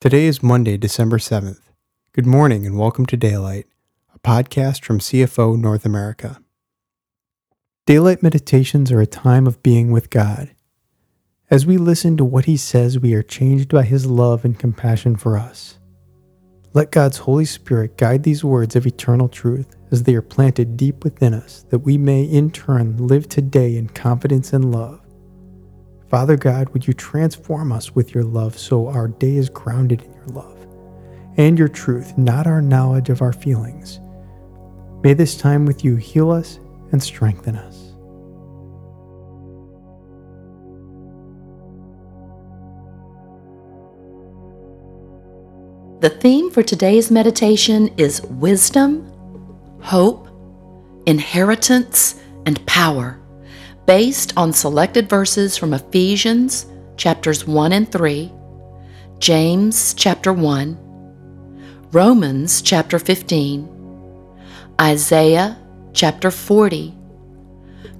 Today is Monday, December 7th. Good morning and welcome to Daylight, a podcast from CFO North America. Daylight meditations are a time of being with God. As we listen to what He says, we are changed by His love and compassion for us. Let God's Holy Spirit guide these words of eternal truth as they are planted deep within us, that we may in turn live today in confidence and love. Father God, would you transform us with your love so our day is grounded in your love and your truth, not our knowledge of our feelings. May this time with you heal us and strengthen us. The theme for today's meditation is wisdom, hope, inheritance, and power, based on selected verses from Ephesians chapters 1 and 3, James chapter 1, Romans chapter 15, Isaiah chapter 40,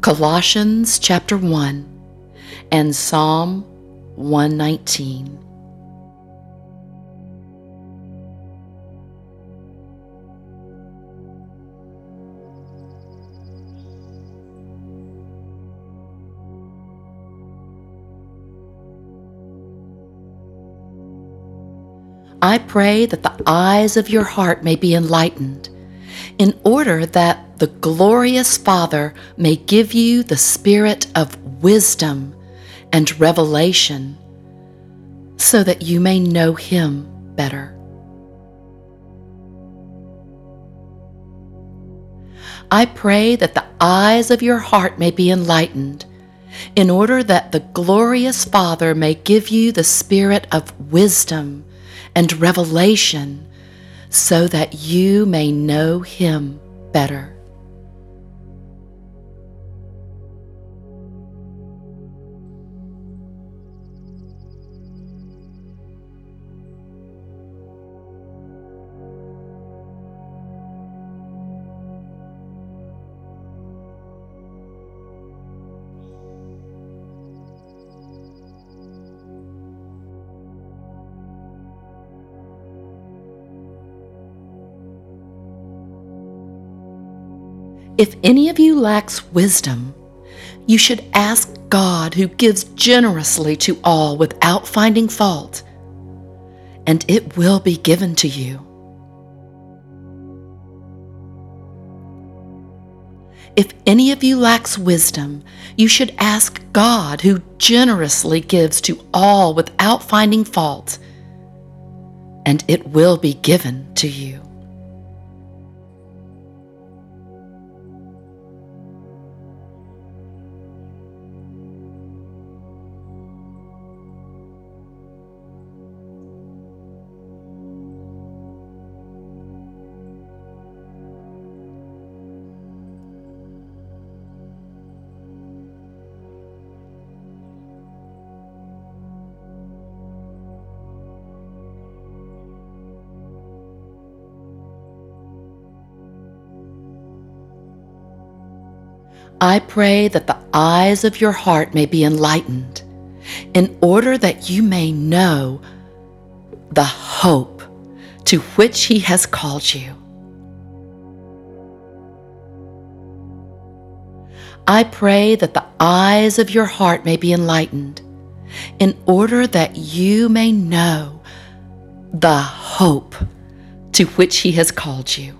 Colossians chapter 1, and Psalm 119. I pray that the eyes of your heart may be enlightened, in order that the glorious Father may give you the spirit of wisdom and revelation, so that you may know Him better. I pray that the eyes of your heart may be enlightened, in order that the glorious Father may give you the spirit of wisdom and revelation so that you may know Him better. If any of you lacks wisdom, you should ask God who gives generously to all without finding fault, and it will be given to you. If any of you lacks wisdom, you should ask God who generously gives to all without finding fault, and it will be given to you. I pray that the eyes of your heart may be enlightened, in order that you may know the hope to which He has called you. I pray that the eyes of your heart may be enlightened, in order that you may know the hope to which He has called you.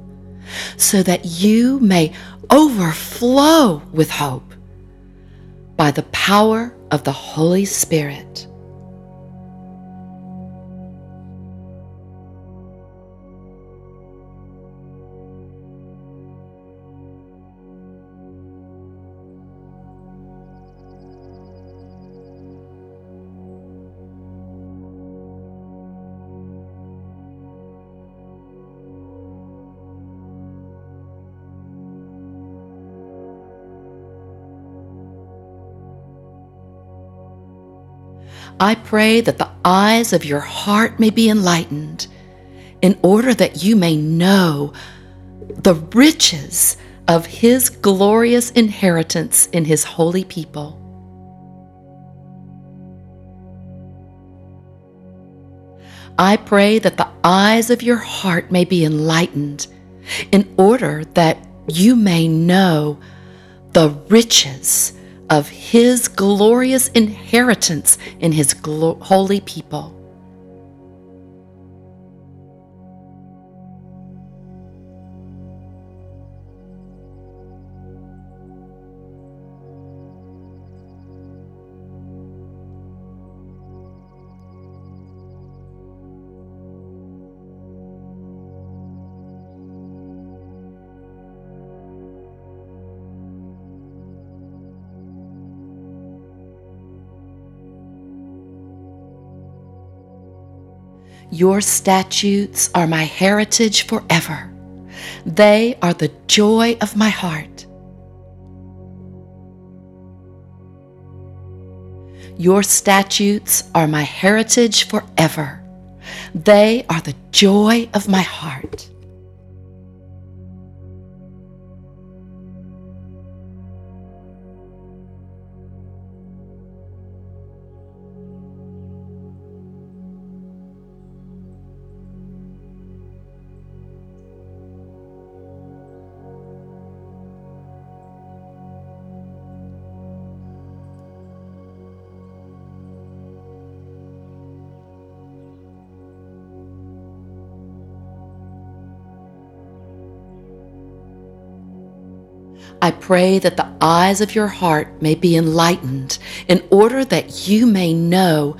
so that you may overflow with hope by the power of the Holy Spirit. I pray that the eyes of your heart may be enlightened in order that you may know the riches of His glorious inheritance in His holy people. I pray that the eyes of your heart may be enlightened in order that you may know the riches of his glorious inheritance in his glo- holy people. Your statutes are my heritage forever. They are the joy of my heart. Your statutes are my heritage forever. They are the joy of my heart. I pray that the eyes of your heart may be enlightened in order that you may know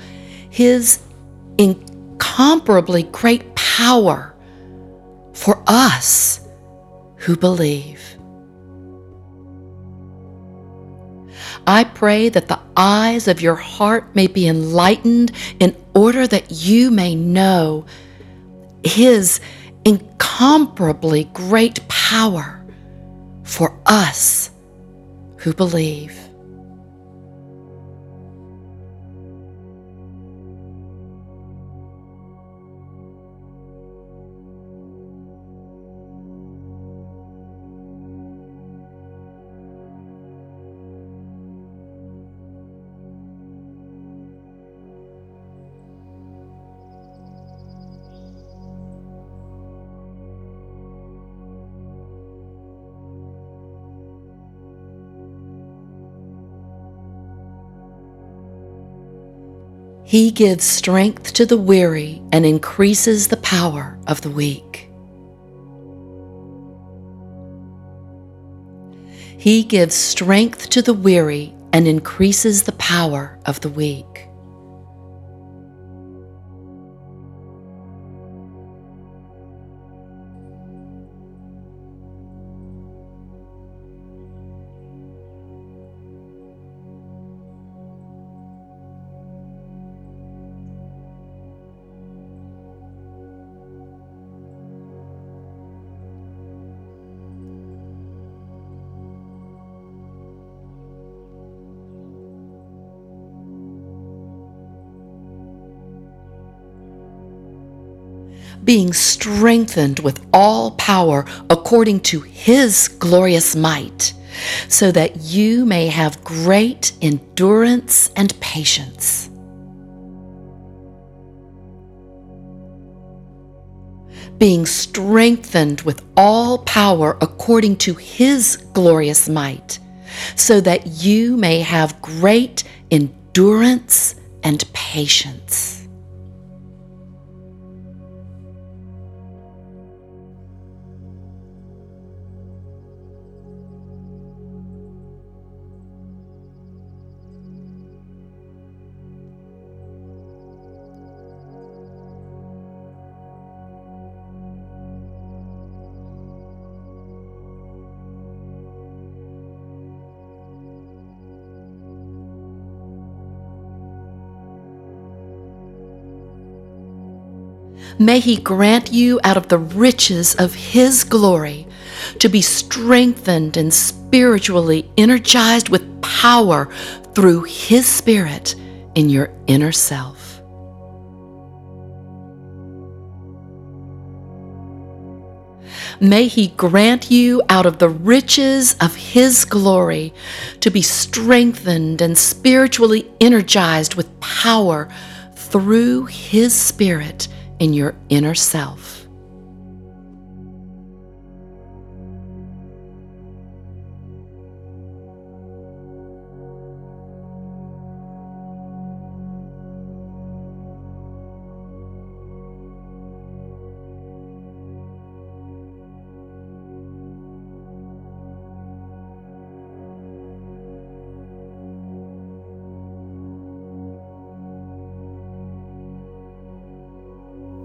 His incomparably great power for us who believe. I pray that the eyes of your heart may be enlightened in order that you may know His incomparably great power for us who believe. He gives strength to the weary and increases the power of the weak. He gives strength to the weary and increases the power of the weak. Being strengthened with all power according to his glorious might, so that you may have great endurance and patience. Being strengthened with all power according to his glorious might, so that you may have great endurance and patience. May He grant you out of the riches of His glory to be strengthened and spiritually energized with power through His Spirit in your inner self. May He grant you out of the riches of His glory to be strengthened and spiritually energized with power through His Spirit in your inner self.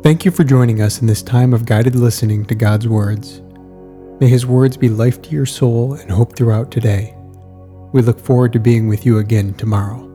Thank you for joining us in this time of guided listening to God's words. May His words be life to your soul and hope throughout today. We look forward to being with you again tomorrow.